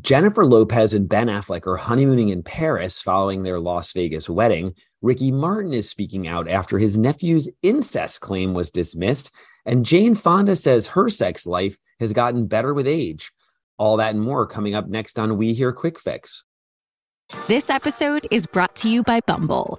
Jennifer Lopez and Ben Affleck are honeymooning in Paris following their Las Vegas wedding. Ricky Martin is speaking out after his nephew's incest claim was dismissed. And Jane Fonda says her sex life has gotten better with age. All that and more coming up next on We Hear Quick Fix. This episode is brought to you by Bumble.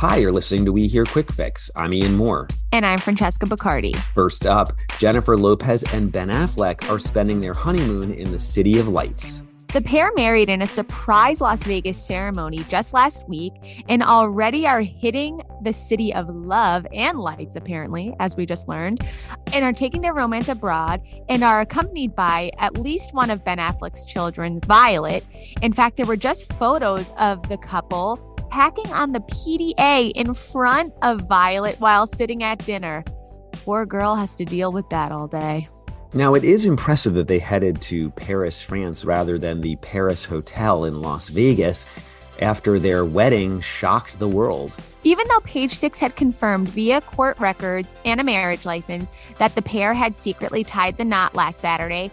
Hi, you're listening to We Hear Quick Fix. I'm Ian Mohr. And I'm Francesca Bacardi. First up, Jennifer Lopez and Ben Affleck are spending their honeymoon in the City of Lights. The pair married in a surprise Las Vegas ceremony just last week and already are hitting the city of love and lights, apparently, as we just learned, and are taking their romance abroad and are accompanied by at least one of Ben Affleck's children, Violet. In fact, there were just photos of the couple hacking on the PDA in front of Violet while sitting at dinner. Poor girl has to deal with that all day. Now, it is impressive that they headed to Paris, France, rather than the Paris Hotel in Las Vegas after their wedding shocked the world. Even though Page Six had confirmed via court records and a marriage license that the pair had secretly tied the knot last Saturday,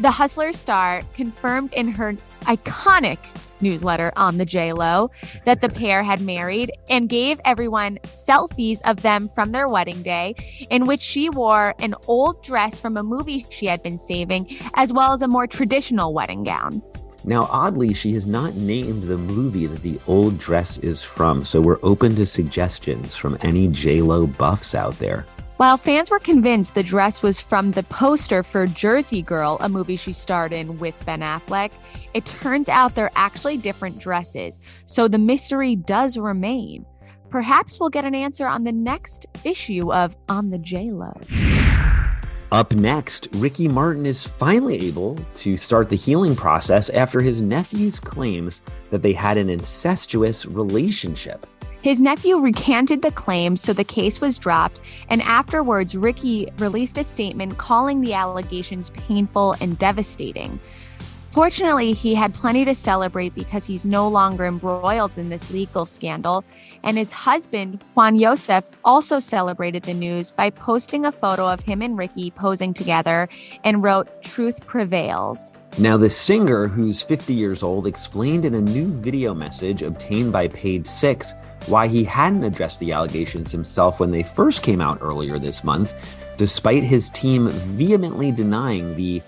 the Hustler star confirmed in her iconic newsletter on the J Lo that the pair had married and gave everyone selfies of them from their wedding day, in which she wore an old dress from a movie she had been saving, as well as a more traditional wedding gown. Now, oddly, she has not named the movie that the old dress is from, so we're open to suggestions from any J Lo buffs out there. While fans were convinced the dress was from the poster for Jersey Girl, a movie she starred in with Ben Affleck, it turns out they're actually different dresses. So the mystery does remain. Perhaps we'll get an answer on the next issue of On the J-Lo. Up next, Ricky Martin is finally able to start the healing process after his nephew's claims that they had an incestuous relationship. His nephew recanted the claims, so the case was dropped. And afterwards, Ricky released a statement calling the allegations painful and devastating. Fortunately, he had plenty to celebrate because he's no longer embroiled in this legal scandal. And his husband, Jwan Yosef, also celebrated the news by posting a photo of him and Ricky posing together and wrote, Truth prevails. Now, the singer, who's 50 years old, explained in a new video message obtained by Page Six why he hadn't addressed the allegations himself when they first came out earlier this month, despite his team vehemently denying the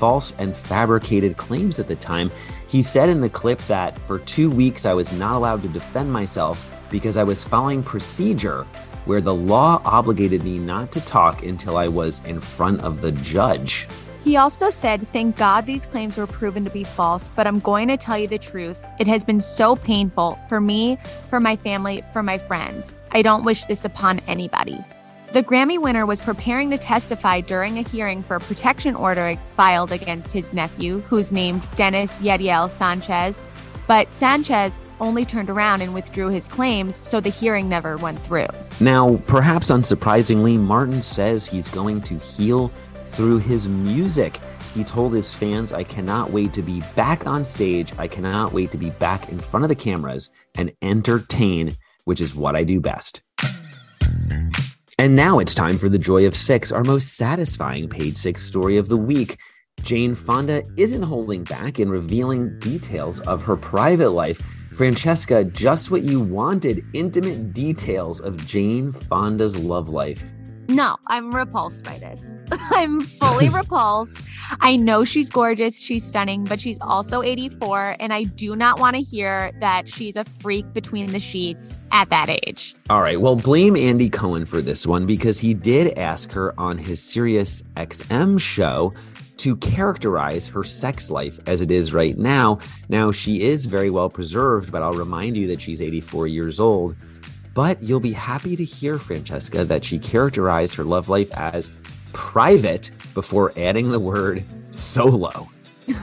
false and fabricated claims at the time. He said in the clip that for two weeks I was not allowed to defend myself because I was following procedure where the law obligated me not to talk until I was in front of the judge. He also said, Thank God these claims were proven to be false, but I'm going to tell you the truth. It has been so painful for me, for my family, for my friends. I don't wish this upon anybody. The Grammy winner was preparing to testify during a hearing for a protection order filed against his nephew, who's named Dennis Yediel Sanchez. But Sanchez only turned around and withdrew his claims, so the hearing never went through. Now, perhaps unsurprisingly, Martin says he's going to heal through his music. He told his fans, I cannot wait to be back on stage. I cannot wait to be back in front of the cameras and entertain, which is what I do best. And now it's time for the Joy of Six, our most satisfying page six story of the week. Jane Fonda isn't holding back in revealing details of her private life. Francesca, just what you wanted intimate details of Jane Fonda's love life. No, I'm repulsed by this. I'm fully repulsed. I know she's gorgeous, she's stunning, but she's also 84, and I do not want to hear that she's a freak between the sheets at that age. All right, well, blame Andy Cohen for this one because he did ask her on his Sirius XM show to characterize her sex life as it is right now. Now, she is very well preserved, but I'll remind you that she's 84 years old. But you'll be happy to hear, Francesca, that she characterized her love life as private before adding the word solo.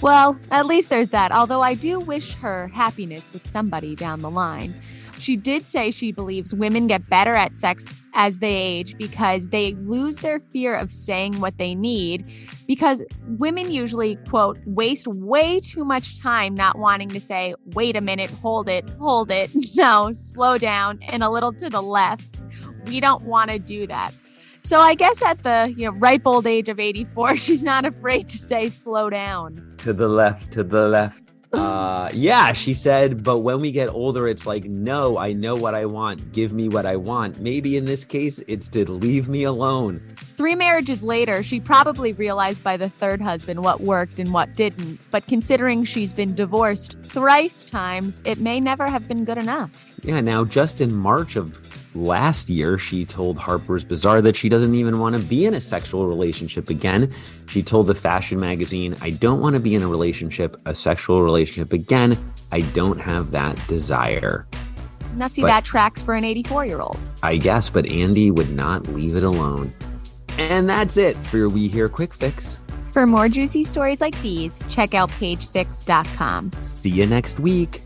Well, at least there's that. Although I do wish her happiness with somebody down the line. She did say she believes women get better at sex as they age because they lose their fear of saying what they need. Because women usually, quote, waste way too much time not wanting to say, wait a minute, hold it, hold it, no, slow down, and a little to the left. We don't want to do that. So I guess at the you know ripe old age of 84, she's not afraid to say slow down. To the left, to the left. Uh yeah, she said, but when we get older, it's like, no, I know what I want. Give me what I want. Maybe in this case, it's to leave me alone. Three marriages later, she probably realized by the third husband what worked and what didn't. But considering she's been divorced thrice times, it may never have been good enough. Yeah, now just in March of last year, she told Harper's Bazaar that she doesn't even want to be in a sexual relationship again. She told the fashion magazine, I don't want to be in a relationship, a sexual relationship again. I don't have that desire. Now, see, but, that tracks for an 84 year old. I guess, but Andy would not leave it alone. And that's it for your We Hear Quick Fix. For more juicy stories like these, check out page6.com. See you next week.